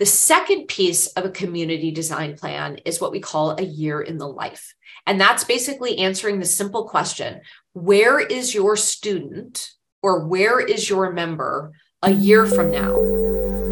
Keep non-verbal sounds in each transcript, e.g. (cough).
The second piece of a community design plan is what we call a year in the life. And that's basically answering the simple question where is your student or where is your member a year from now?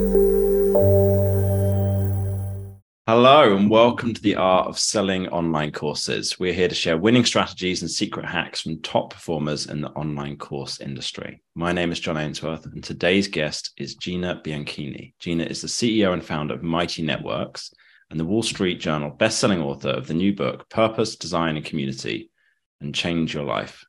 Hello, and welcome to the Art of Selling Online Courses. We're here to share winning strategies and secret hacks from top performers in the online course industry. My name is John Ainsworth, and today's guest is Gina Bianchini. Gina is the CEO and founder of Mighty Networks and the Wall Street Journal best-selling author of the new book Purpose, Design, and Community, and Change Your Life.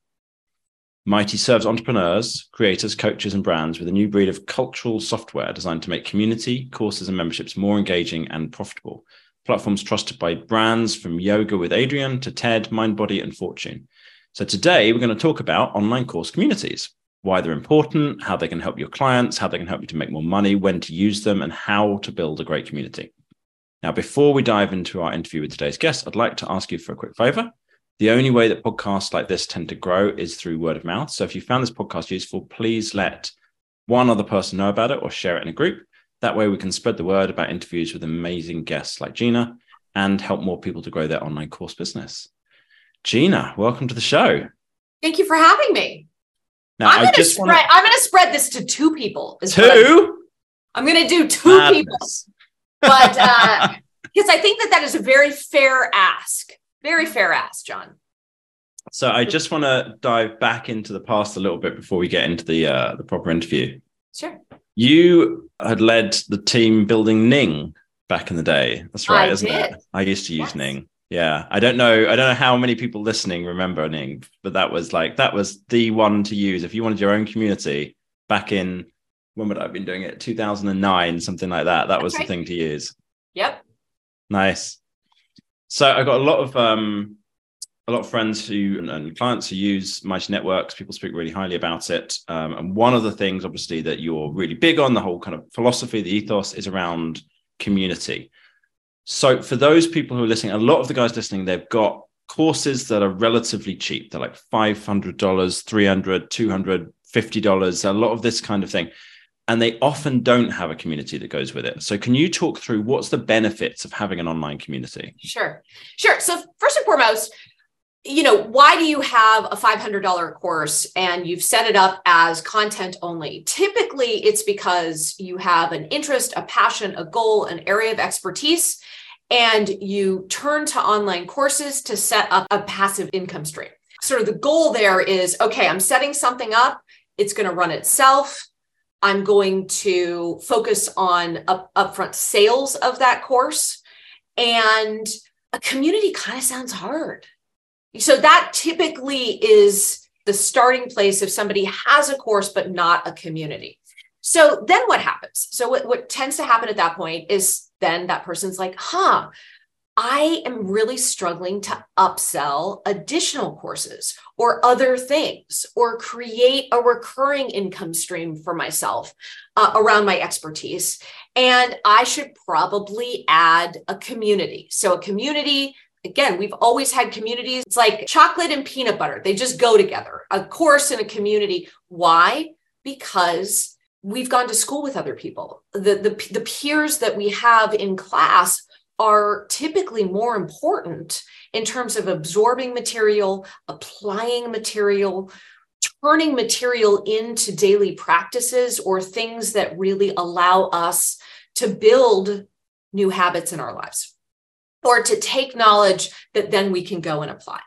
Mighty serves entrepreneurs, creators, coaches, and brands with a new breed of cultural software designed to make community, courses, and memberships more engaging and profitable. Platforms trusted by brands from Yoga with Adriene to TED, Mindbody, and Fortune. So today we're going to talk about online course communities, why they're important, how they can help your clients, how they can help you to make more money, when to use them, and how to build a great community. Now, before we dive into our interview with today's guest, I'd like to ask you for a quick favor. The only way that podcasts like this tend to grow is through word of mouth. So if you found this podcast useful, please let one other person know about it or share it in a group. That way we can spread the word about interviews with amazing guests like Gina and help more people to grow their online course business. Gina, welcome to the show. Thank you for having me. Now, I'm gonna spread want I'm gonna spread this to two people. I'm, two. I'm gonna do two people. Madness. But uh (laughs) because I think that that is a very fair ask. Very fair ask, John. So I just want to dive back into the past a little bit before we get into the uh, the proper interview. Sure. You had led the team building Ning back in the day. That's right, I isn't did. it? I used to use Yes. Ning. Yeah, I don't know. I don't know how many people listening remember Ning, but that was like that was the one to use if you wanted your own community back in when would I have been doing it? 2009, something like that. That was That's the thing to use. Yep. Nice. So I've got a lot of um a lot of friends who and, clients who use Mighty Networks. People speak really highly about it. Um, and one of the things, obviously, that you're really big on, the whole kind of philosophy, the ethos, is around community. So for those people who are listening, a lot of the guys listening, they've got courses that are relatively cheap. They're like $500, $300, $200, $50, a lot of this kind of thing. And they often don't have a community that goes with it. So can you talk through what's the benefits of having an online community? Sure. Sure. So first and foremost, you know, why do you have a $500 course and you've set it up as content only? Typically, it's because you have an interest, a passion, a goal, an area of expertise, and you turn to online courses to set up a passive income stream. Sort of the goal there is okay, I'm setting something up, it's going to run itself. I'm going to focus on up, upfront sales of that course. And a community kind of sounds hard. So that typically is the starting place if somebody has a course but not a community. So then what happens? So what, what tends to happen at that point is then that person's like, huh, I am really struggling to upsell additional courses or other things or create a recurring income stream for myself uh, around my expertise. And I should probably add a community. So, a community, again, we've always had communities. It's like chocolate and peanut butter, they just go together a course and a community. Why? Because we've gone to school with other people. The, the, the peers that we have in class are typically more important in terms of absorbing material, applying material, turning material into daily practices or things that really allow us to build new habits in our lives or to take knowledge that then we can go and apply.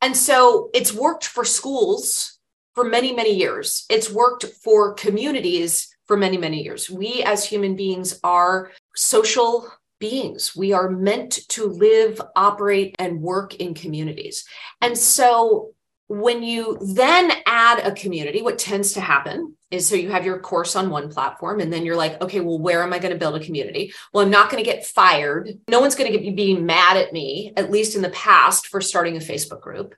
And so it's worked for schools for many, many years. It's worked for communities for many, many years. We as human beings are social beings. We are meant to live, operate, and work in communities. And so when you then add a community, what tends to happen is so you have your course on one platform, and then you're like, okay, well, where am I going to build a community? Well, I'm not going to get fired. No one's going to be mad at me, at least in the past, for starting a Facebook group.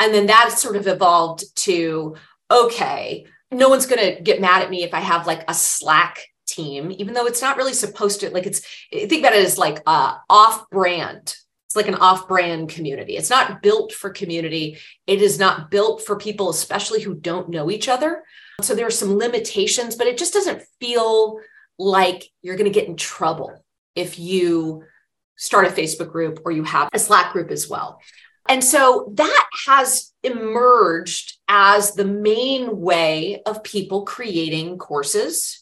And then that sort of evolved to, okay, no one's going to get mad at me if I have like a Slack team, even though it's not really supposed to, like, it's, think about it as like uh, off brand it's like an off-brand community. It's not built for community. It is not built for people, especially who don't know each other. So there are some limitations, but it just doesn't feel like you're going to get in trouble if you start a Facebook group or you have a Slack group as well. And so that has emerged as the main way of people creating courses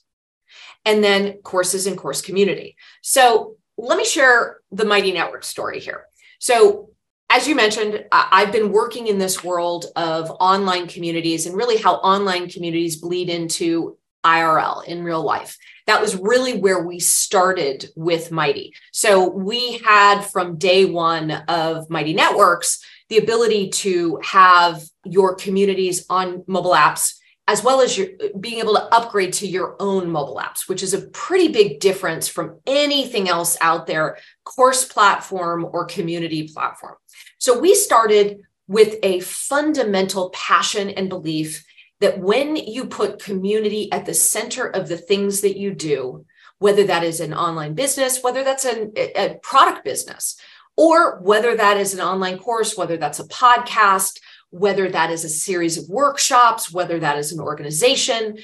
and then courses and course community. So let me share the Mighty Network story here. So as you mentioned, I've been working in this world of online communities and really how online communities bleed into IRL in real life. That was really where we started with Mighty. So we had from day one of Mighty Networks the ability to have your communities on mobile apps as well as your, being able to upgrade to your own mobile apps, which is a pretty big difference from anything else out there, course platform or community platform. So we started with a fundamental passion and belief that when you put community at the center of the things that you do, whether that is an online business, whether that's an, a product business, or whether that is an online course, whether that's a podcast, whether that is a series of workshops, whether that is an organization,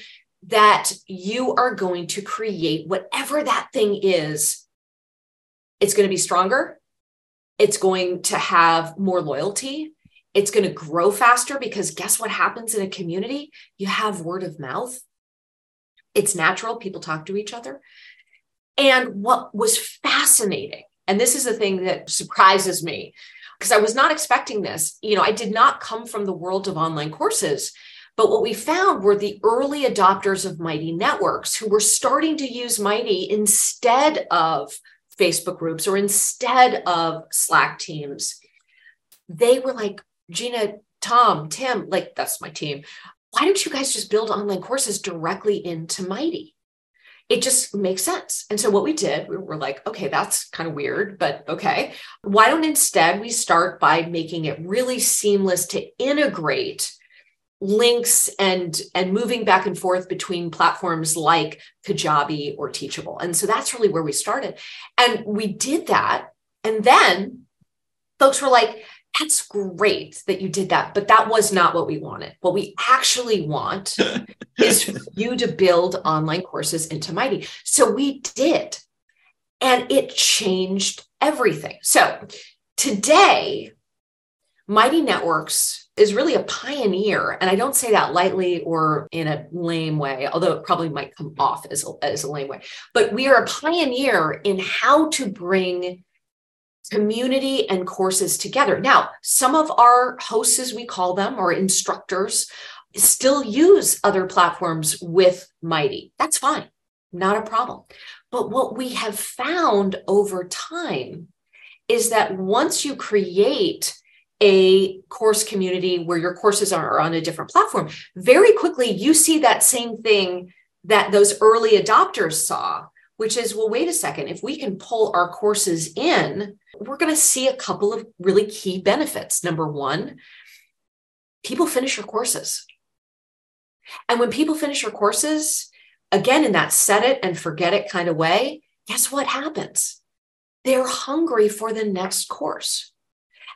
that you are going to create whatever that thing is. It's going to be stronger. It's going to have more loyalty. It's going to grow faster because guess what happens in a community? You have word of mouth. It's natural. People talk to each other. And what was fascinating, and this is the thing that surprises me, because I was not expecting this. You know, I did not come from the world of online courses. But what we found were the early adopters of Mighty Networks who were starting to use Mighty instead of Facebook groups or instead of Slack teams. They were like, Gina, Tom, Tim, like that's my team. Why don't you guys just build online courses directly into Mighty? It just makes sense. And so what we did, we were like, okay, that's kind of weird, but okay. Why don't instead we start by making it really seamless to integrate links and and moving back and forth between platforms like Kajabi or Teachable. And so that's really where we started. And we did that. And then folks were like, that's great that you did that, but that was not what we wanted. What we actually want (laughs) is for you to build online courses into Mighty. So we did, and it changed everything. So today, Mighty Networks is really a pioneer. And I don't say that lightly or in a lame way, although it probably might come off as a, as a lame way. But we are a pioneer in how to bring community and courses together. Now, some of our hosts, as we call them, or instructors, still use other platforms with Mighty. That's fine, not a problem. But what we have found over time is that once you create a course community where your courses are on a different platform, very quickly you see that same thing that those early adopters saw, which is well, wait a second, if we can pull our courses in we're going to see a couple of really key benefits. Number one, people finish your courses. And when people finish your courses, again, in that set it and forget it kind of way, guess what happens? They're hungry for the next course.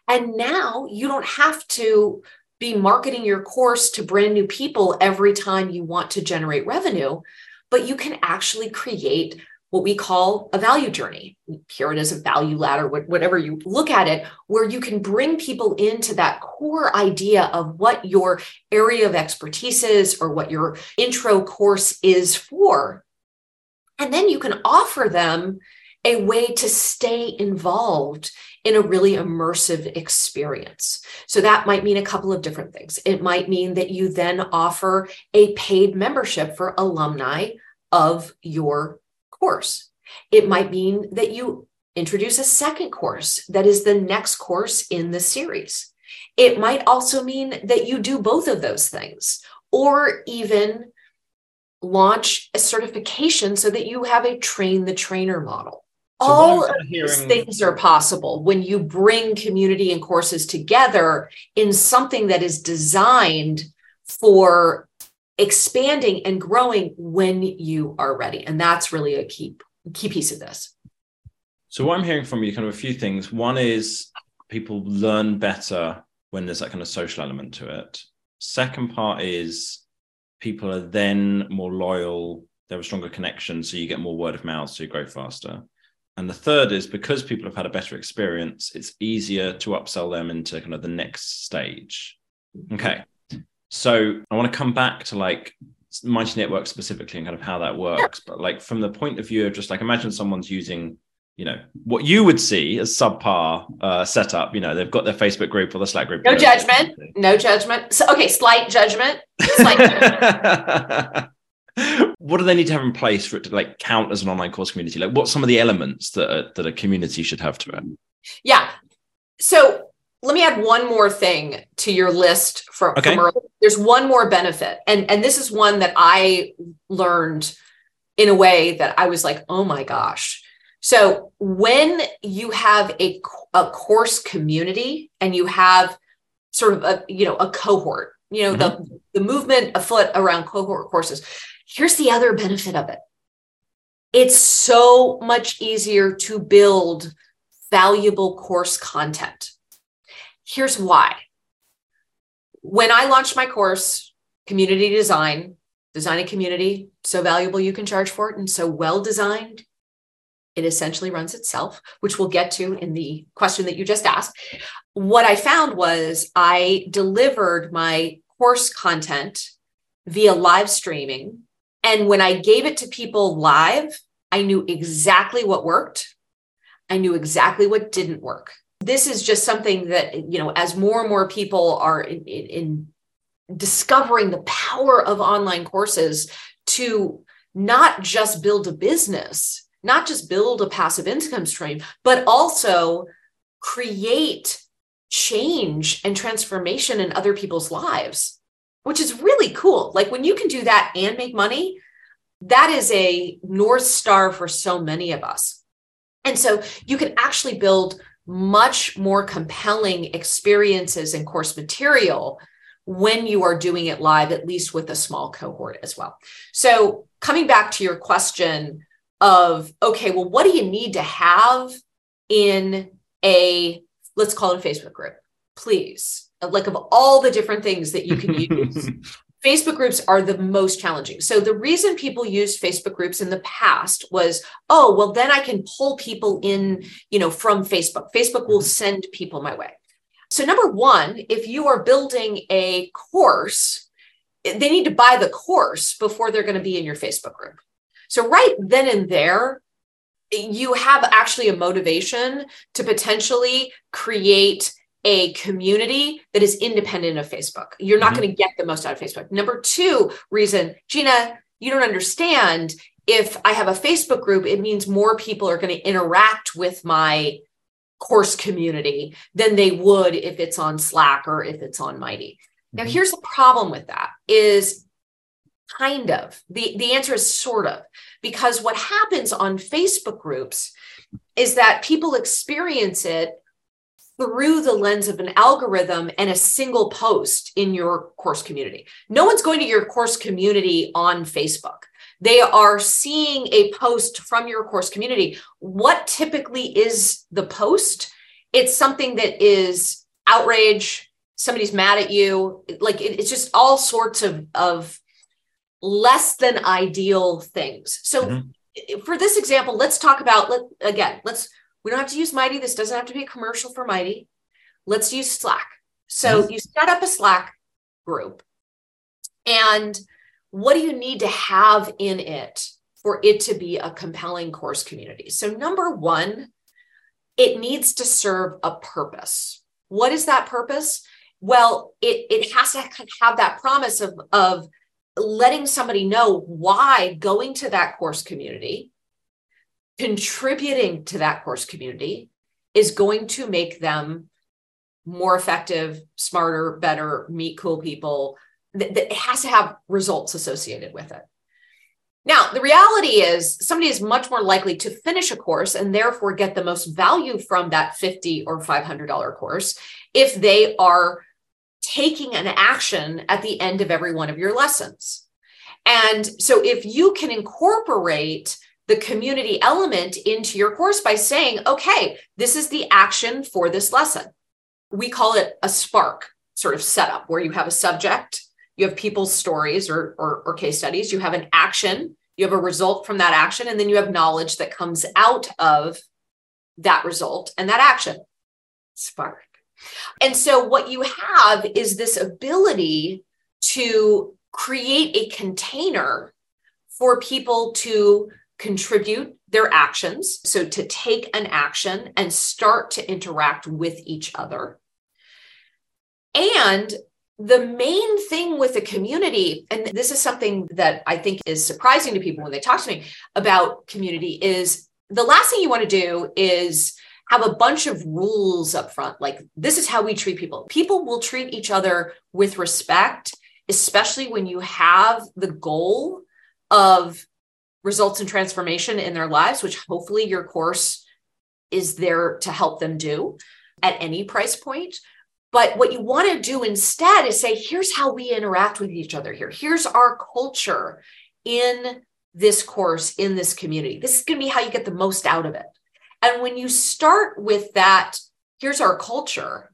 And now you don't have to be marketing your course to brand new people every time you want to generate revenue, but you can actually create what we call a value journey. Here it is a value ladder, whatever you look at it, where you can bring people into that core idea of what your area of expertise is or what your intro course is for. And then you can offer them a way to stay involved in a really immersive experience. So that might mean a couple of different things. It might mean that you then offer a paid membership for alumni of your course. It might mean that you introduce a second course that is the next course in the series. It might also mean that you do both of those things, or even launch a certification so that you have a train the trainer model. So All of hearing... these things are possible when you bring community and courses together in something that is designed for expanding and growing when you are ready. And that's really a key key piece of this. So what I'm hearing from you kind of a few things. One is people learn better when there's that kind of social element to it. Second part is people are then more loyal they have a stronger connection, so you get more word of mouth, so you grow faster. And the third is because people have had a better experience, it's easier to upsell them into kind of the next stage. Mm-hmm. Okay. So I want to come back to like Mighty Network specifically and kind of how that works. But like from the point of view of just like imagine someone's using, you know, what you would see as subpar uh, setup. You know, they've got their Facebook group or the Slack group. No judgment. No judgment. So, okay, slight judgment. Slight judgment. (laughs) what do they need to have in place for it to like count as an online course community? Like, what's some of the elements that a, that a community should have to it? Yeah. So let me add one more thing to your list for, okay. from there's one more benefit and and this is one that i learned in a way that i was like oh my gosh so when you have a, a course community and you have sort of a you know a cohort you know mm-hmm. the the movement afoot around cohort courses here's the other benefit of it it's so much easier to build valuable course content here's why when I launched my course, Community Design, Designing Community, so valuable you can charge for it and so well designed, it essentially runs itself, which we'll get to in the question that you just asked. What I found was I delivered my course content via live streaming. And when I gave it to people live, I knew exactly what worked. I knew exactly what didn't work this is just something that you know as more and more people are in, in, in discovering the power of online courses to not just build a business not just build a passive income stream but also create change and transformation in other people's lives which is really cool. Like when you can do that and make money that is a north star for so many of us. And so you can actually build much more compelling experiences and course material when you are doing it live, at least with a small cohort as well. So, coming back to your question of, okay, well, what do you need to have in a, let's call it a Facebook group, please? Like, of all the different things that you can (laughs) use, Facebook groups are the most challenging. So the reason people used Facebook groups in the past was, oh, well, then I can pull people in, you know, from Facebook. Facebook will mm-hmm. send people my way. So number one, if you are building a course, they need to buy the course before they're going to be in your Facebook group. So right then and there, you have actually a motivation to potentially create a community that is independent of Facebook. You're not mm-hmm. going to get the most out of Facebook. Number two reason, Gina, you don't understand. If I have a Facebook group, it means more people are going to interact with my course community than they would if it's on Slack or if it's on Mighty. Now, mm-hmm. here's the problem with that is kind of the, the answer is sort of because what happens on Facebook groups is that people experience it through the lens of an algorithm and a single post in your course community. No one's going to your course community on Facebook. They are seeing a post from your course community. What typically is the post? It's something that is outrage, somebody's mad at you. Like it, it's just all sorts of, of less than ideal things. So mm-hmm. for this example, let's talk about let again, let's we don't have to use Mighty. This doesn't have to be a commercial for Mighty. Let's use Slack. So mm-hmm. you set up a Slack group. And what do you need to have in it for it to be a compelling course community? So, number one, it needs to serve a purpose. What is that purpose? Well, it, it has to have that promise of, of letting somebody know why going to that course community contributing to that course community is going to make them more effective, smarter, better, meet cool people. It has to have results associated with it. Now, the reality is somebody is much more likely to finish a course and therefore get the most value from that 50 or $500 course if they are taking an action at the end of every one of your lessons. And so if you can incorporate the community element into your course by saying, okay, this is the action for this lesson. We call it a spark sort of setup where you have a subject, you have people's stories or, or, or case studies, you have an action, you you have a result from that action, and then you have knowledge that comes out of that result and that action. Spark. And so, what you have is this ability to create a container for people to contribute their actions. So, to take an action and start to interact with each other. And the main thing with the community, and this is something that I think is surprising to people when they talk to me about community, is the last thing you want to do is have a bunch of rules up front. Like, this is how we treat people. People will treat each other with respect, especially when you have the goal of results and transformation in their lives, which hopefully your course is there to help them do at any price point. But what you want to do instead is say, here's how we interact with each other here. Here's our culture in this course, in this community. This is going to be how you get the most out of it. And when you start with that, here's our culture,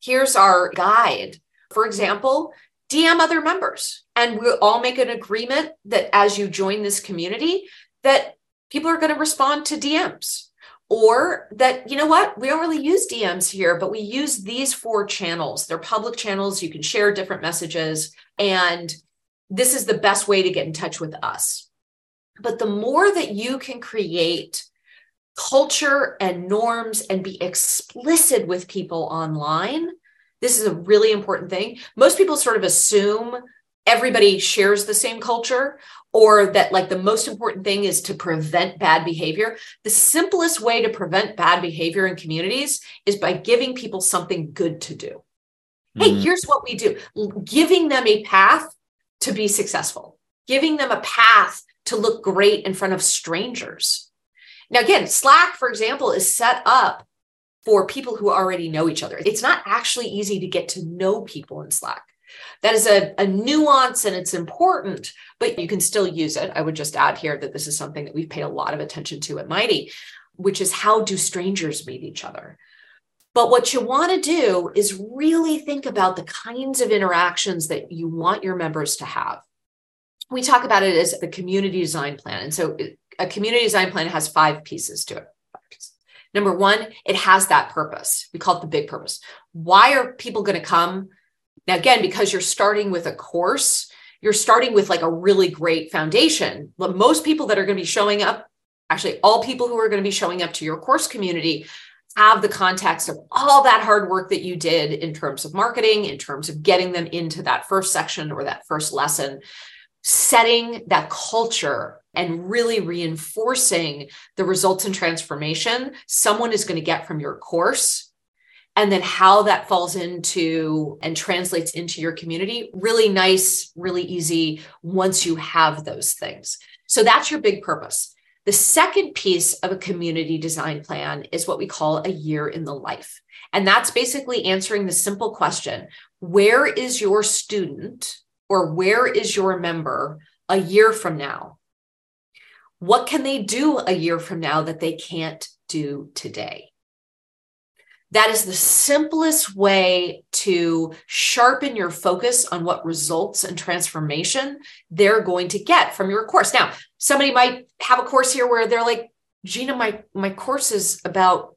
here's our guide. For example, DM other members. And we'll all make an agreement that as you join this community, that people are going to respond to DMs or that you know what? We don't really use dms here but we use these four channels. They're public channels. You can share different messages. And this is the best way to get in touch with us. But the more that you can create culture and norms and be explicit with people online this is a really important thing. Most people sort of assume everybody shares the same culture or that like the most important thing is to prevent bad behavior. The simplest way to prevent bad behavior in communities is by giving people something good to do. Mm-hmm. hey here's what we do. Giving them a path to be successful. Giving them a path to look great in front of strangers. Now again slack for example is set up for people who already know each other it's not actually easy to get to know people in slack that is a, a nuance and it's important, but you can still use it. I would just add here that this is something that we've paid a lot of attention to at Mighty, which is how do strangers meet each other? But what you want to do is really think about the kinds of interactions that you want your members to have. We talk about it as the community design plan. And so a community design plan has five pieces to it. Number one, it has that purpose. We call it the big purpose. Why are people going to come now, again, because you're starting with a course, you're starting with like a really great foundation. But most people that are going to be showing up, actually, all people who are going to be showing up to your course community have the context of all that hard work that you did in terms of marketing, in terms of getting them into that first section or that first lesson, setting that culture and really reinforcing the results and transformation someone is going to get from your course. And then how that falls into and translates into your community really nice really easy once you have those things. So that's your big purpose. The second piece of a community design plan is what we call a year in the life. And that's basically answering the simple question where is your student or where is your member a year from now what can they do a year from now that they can't do today that is the simplest way to sharpen your focus on what results and transformation they're going to get from your course. Now, somebody might have a course here where they're like, Gina, my, my course is about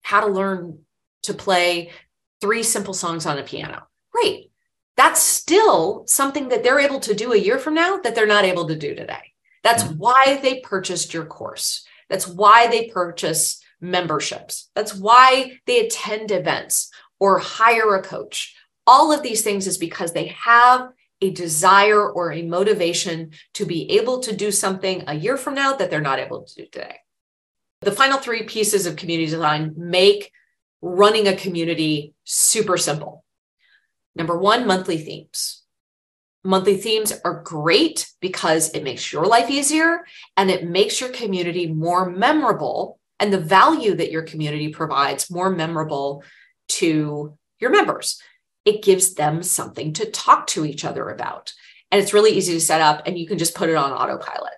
how to learn to play three simple songs on a piano. Great. That's still something that they're able to do a year from now that they're not able to do today. That's mm-hmm. why they purchased your course. That's why they purchase memberships. That's why they attend events or hire a coach. All of these things is because they have a desire or a motivation to be able to do something a year from now that they're not able to do today. The final three pieces of community design make running a community super simple. Number one, monthly themes. Monthly themes are great because it makes your life easier and it makes your community more memorable and the value that your community provides more memorable to your members. It gives them something to talk to each other about. And it's really easy to set up, and you can just put it on autopilot.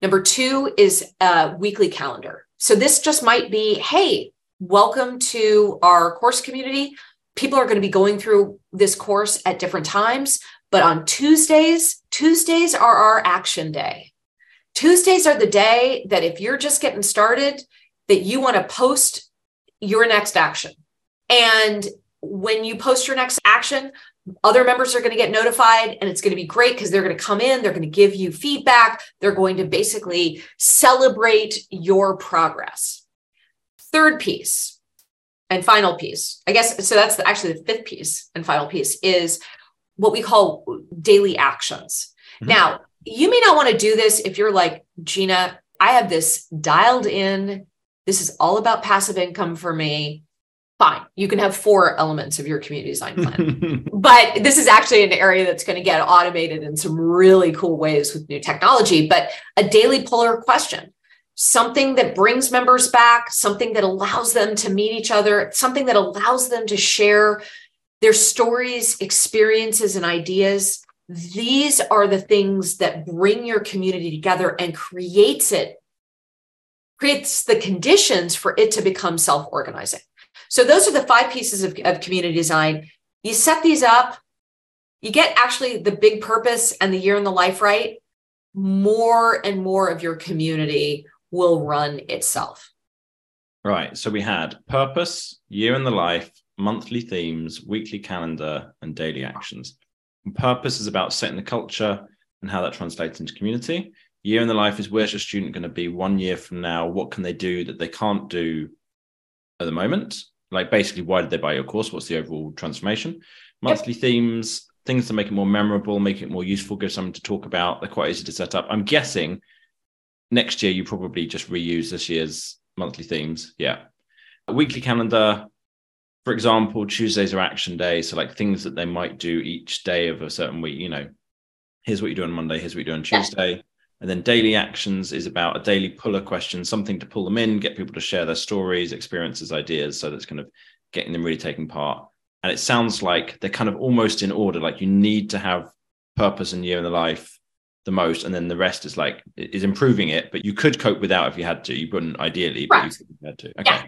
Number two is a weekly calendar. So this just might be hey, welcome to our course community. People are going to be going through this course at different times, but on Tuesdays, Tuesdays are our action day. Tuesdays are the day that if you're just getting started, that you want to post your next action. And when you post your next action, other members are going to get notified and it's going to be great because they're going to come in, they're going to give you feedback, they're going to basically celebrate your progress. Third piece and final piece, I guess, so that's actually the fifth piece and final piece is what we call daily actions. Mm-hmm. Now, you may not want to do this if you're like, Gina, I have this dialed in. This is all about passive income for me fine you can have four elements of your community design plan (laughs) but this is actually an area that's going to get automated in some really cool ways with new technology but a daily polar question something that brings members back something that allows them to meet each other something that allows them to share their stories experiences and ideas these are the things that bring your community together and creates it creates the conditions for it to become self-organizing so those are the five pieces of, of community design. You set these up, you get actually the big purpose and the year in the life right. More and more of your community will run itself. Right. So we had purpose, year in the life, monthly themes, weekly calendar, and daily actions. And purpose is about setting the culture and how that translates into community. Year in the life is where's your student going to be one year from now? What can they do that they can't do at the moment? like basically why did they buy your course what's the overall transformation monthly yep. themes things to make it more memorable make it more useful give something to talk about they're quite easy to set up i'm guessing next year you probably just reuse this year's monthly themes yeah a weekly calendar for example tuesdays are action days so like things that they might do each day of a certain week you know here's what you do on monday here's what you do on tuesday yeah. And then daily actions is about a daily puller question, something to pull them in, get people to share their stories, experiences, ideas. So that's kind of getting them really taking part. And it sounds like they're kind of almost in order. Like you need to have purpose and year in the life the most, and then the rest is like is improving it. But you could cope without if you had to. You wouldn't ideally, but right. you had to. Okay. Yeah.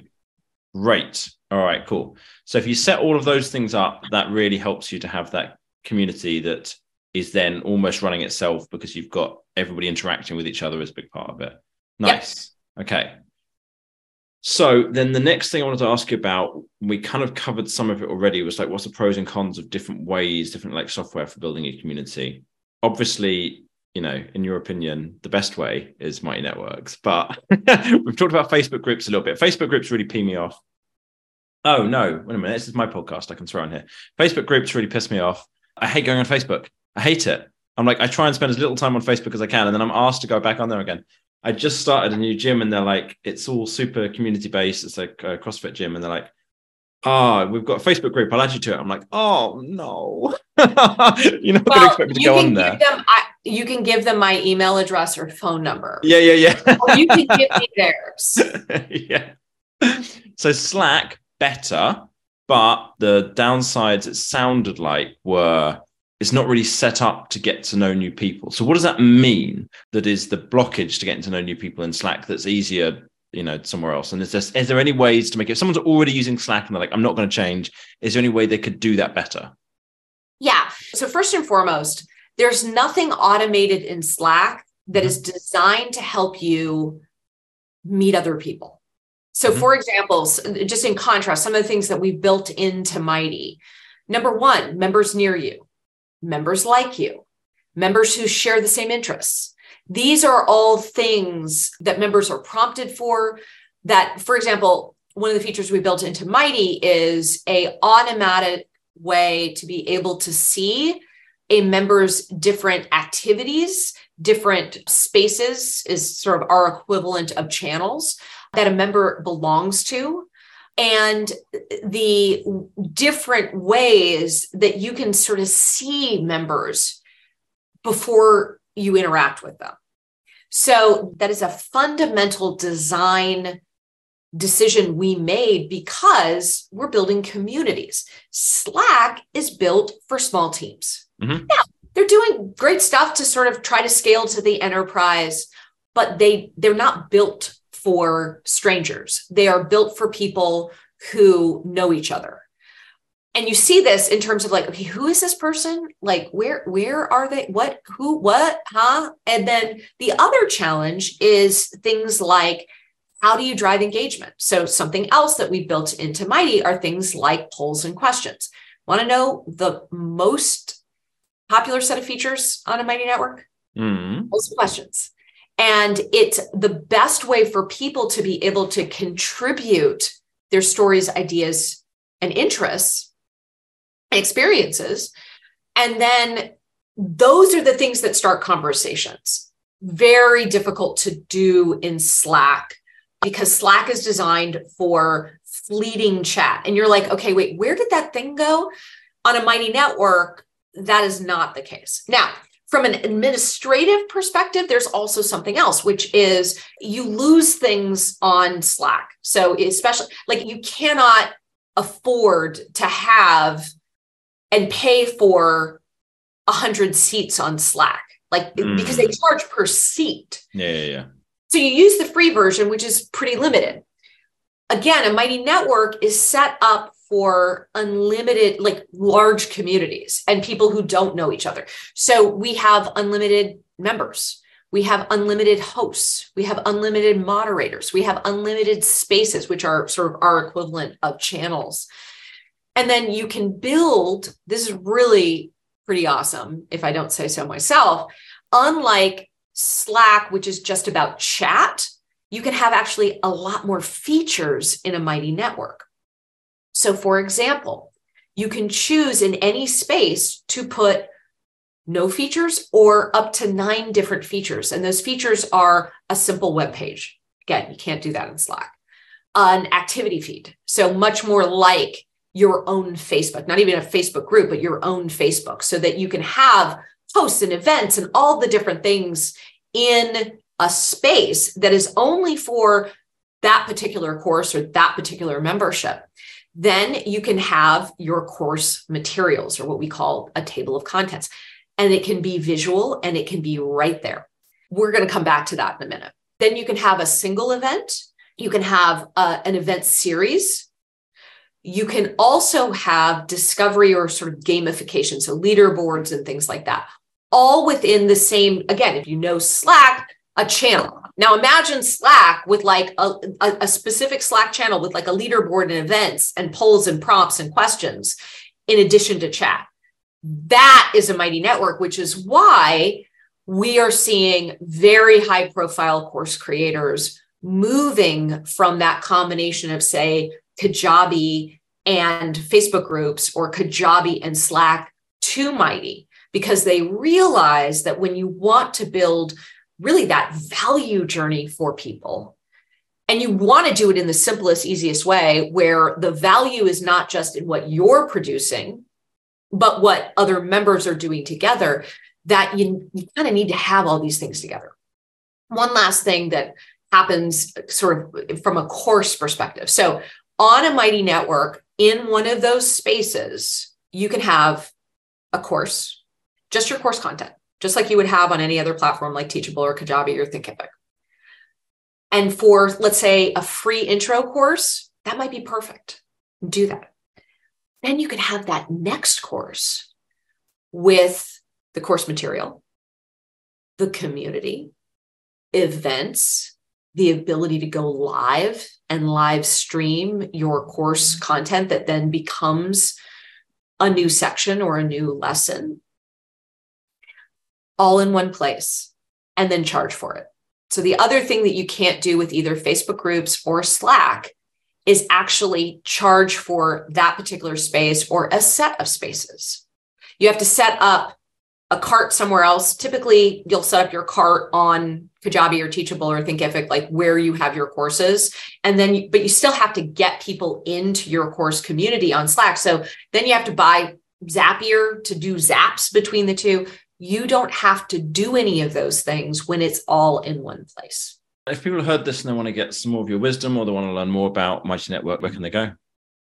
Great. All right, cool. So if you set all of those things up, that really helps you to have that community that is then almost running itself because you've got everybody interacting with each other as a big part of it. Nice. Yep. Okay. So then the next thing I wanted to ask you about, we kind of covered some of it already, was like what's the pros and cons of different ways, different like software for building a community. Obviously, you know, in your opinion, the best way is Mighty Networks. But (laughs) we've talked about Facebook groups a little bit. Facebook groups really pee me off. Oh no, wait a minute. This is my podcast. I can throw in here. Facebook groups really piss me off. I hate going on Facebook. I hate it. I'm like, I try and spend as little time on Facebook as I can, and then I'm asked to go back on there again. I just started a new gym, and they're like, it's all super community based. It's like a CrossFit gym, and they're like, oh, we've got a Facebook group. I'll add you to it. I'm like, oh no, (laughs) you're not well, going to expect me to go on there. Them, I, you can give them my email address or phone number. Yeah, yeah, yeah. or you can give me (laughs) theirs. yeah. So Slack better, but the downsides it sounded like were it's not really set up to get to know new people. So what does that mean? That is the blockage to getting to know new people in Slack that's easier, you know, somewhere else. And is there, is there any ways to make it? If someone's already using Slack and they're like, I'm not going to change. Is there any way they could do that better? Yeah. So first and foremost, there's nothing automated in Slack that is designed to help you meet other people. So, mm-hmm. for example, just in contrast, some of the things that we built into Mighty. Number one, members near you members like you, members who share the same interests. These are all things that members are prompted for. That, for example, one of the features we built into Mighty is a automatic way to be able to see a member's different activities, different spaces is sort of our equivalent of channels that a member belongs to and the different ways that you can sort of see members before you interact with them. So that is a fundamental design decision we made because we're building communities. Slack is built for small teams. Mm-hmm. Yeah, they're doing great stuff to sort of try to scale to the enterprise, but they they're not built for strangers. They are built for people who know each other. and you see this in terms of like okay who is this person like where where are they what who what huh and then the other challenge is things like how do you drive engagement so something else that we built into mighty are things like polls and questions want to know the most popular set of features on a mighty network mm. polls and questions and it's the best way for people to be able to contribute their stories ideas and interests experiences. And then those are the things that start conversations. Very difficult to do in Slack because Slack is designed for fleeting chat. And you're like, okay, wait, where did that thing go? On a mighty network, that is not the case. Now, from an administrative perspective, there's also something else, which is you lose things on Slack. So, especially like you cannot afford to have and pay for a hundred seats on Slack, like mm. because they charge per seat. Yeah, yeah, yeah. So you use the free version, which is pretty limited. Again, a mighty network is set up for unlimited, like large communities and people who don't know each other. So we have unlimited members. We have unlimited hosts. We have unlimited moderators. We have unlimited spaces, which are sort of our equivalent of channels. And then you can build, this is really pretty awesome, if I don't say so myself. Unlike Slack, which is just about chat, you can have actually a lot more features in a Mighty network. So, for example, you can choose in any space to put no features or up to nine different features. And those features are a simple web page. Again, you can't do that in Slack. An activity feed. So, much more like your own Facebook, not even a Facebook group, but your own Facebook, so that you can have posts and events and all the different things in a space that is only for that particular course or that particular membership. Then you can have your course materials or what we call a table of contents. And it can be visual and it can be right there. We're going to come back to that in a minute. Then you can have a single event. You can have uh, an event series you can also have discovery or sort of gamification, so leaderboards and things like that, all within the same, again, if you know Slack, a channel. Now imagine Slack with like a, a, a specific Slack channel with like a leaderboard and events and polls and prompts and questions in addition to chat. That is a mighty network, which is why we are seeing very high profile course creators moving from that combination of, say, Kajabi and Facebook groups or Kajabi and Slack to Mighty because they realize that when you want to build really that value journey for people, and you want to do it in the simplest, easiest way where the value is not just in what you're producing, but what other members are doing together, that you, you kind of need to have all these things together. One last thing that happens sort of from a course perspective. So on a Mighty Network, in one of those spaces, you can have a course, just your course content, just like you would have on any other platform like Teachable or Kajabi or Thinkific. And for, let's say, a free intro course, that might be perfect. Do that. Then you can have that next course with the course material, the community, events, the ability to go live and live stream your course content that then becomes a new section or a new lesson all in one place and then charge for it. So, the other thing that you can't do with either Facebook groups or Slack is actually charge for that particular space or a set of spaces. You have to set up a cart somewhere else. Typically, you'll set up your cart on Kajabi or Teachable or Thinkific, like where you have your courses. And then, but you still have to get people into your course community on Slack. So then you have to buy Zapier to do zaps between the two. You don't have to do any of those things when it's all in one place. If people heard this and they want to get some more of your wisdom or they want to learn more about Mighty Network, where can they go?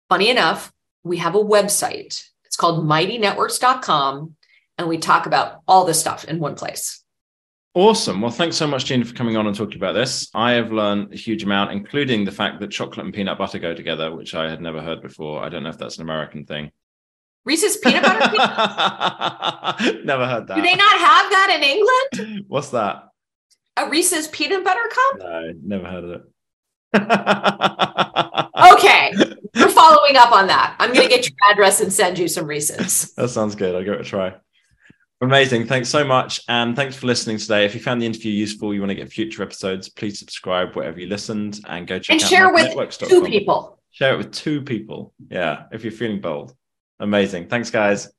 Funny enough, we have a website. It's called mightynetworks.com and we talk about all this stuff in one place. Awesome. Well, thanks so much, Gina, for coming on and talking about this. I have learned a huge amount, including the fact that chocolate and peanut butter go together, which I had never heard before. I don't know if that's an American thing. Reese's peanut butter? (laughs) Never heard that. Do they not have that in England? What's that? A Reese's peanut butter cup? No, never heard of it. Okay, we're following up on that. I'm going to get your address and send you some Reese's. That sounds good. I'll give it a try. Amazing. Thanks so much. And thanks for listening today. If you found the interview useful, you want to get future episodes, please subscribe wherever you listened and go check out. And out share with two people. Share it with two people. Yeah, if you're feeling bold. Amazing. Thanks, guys.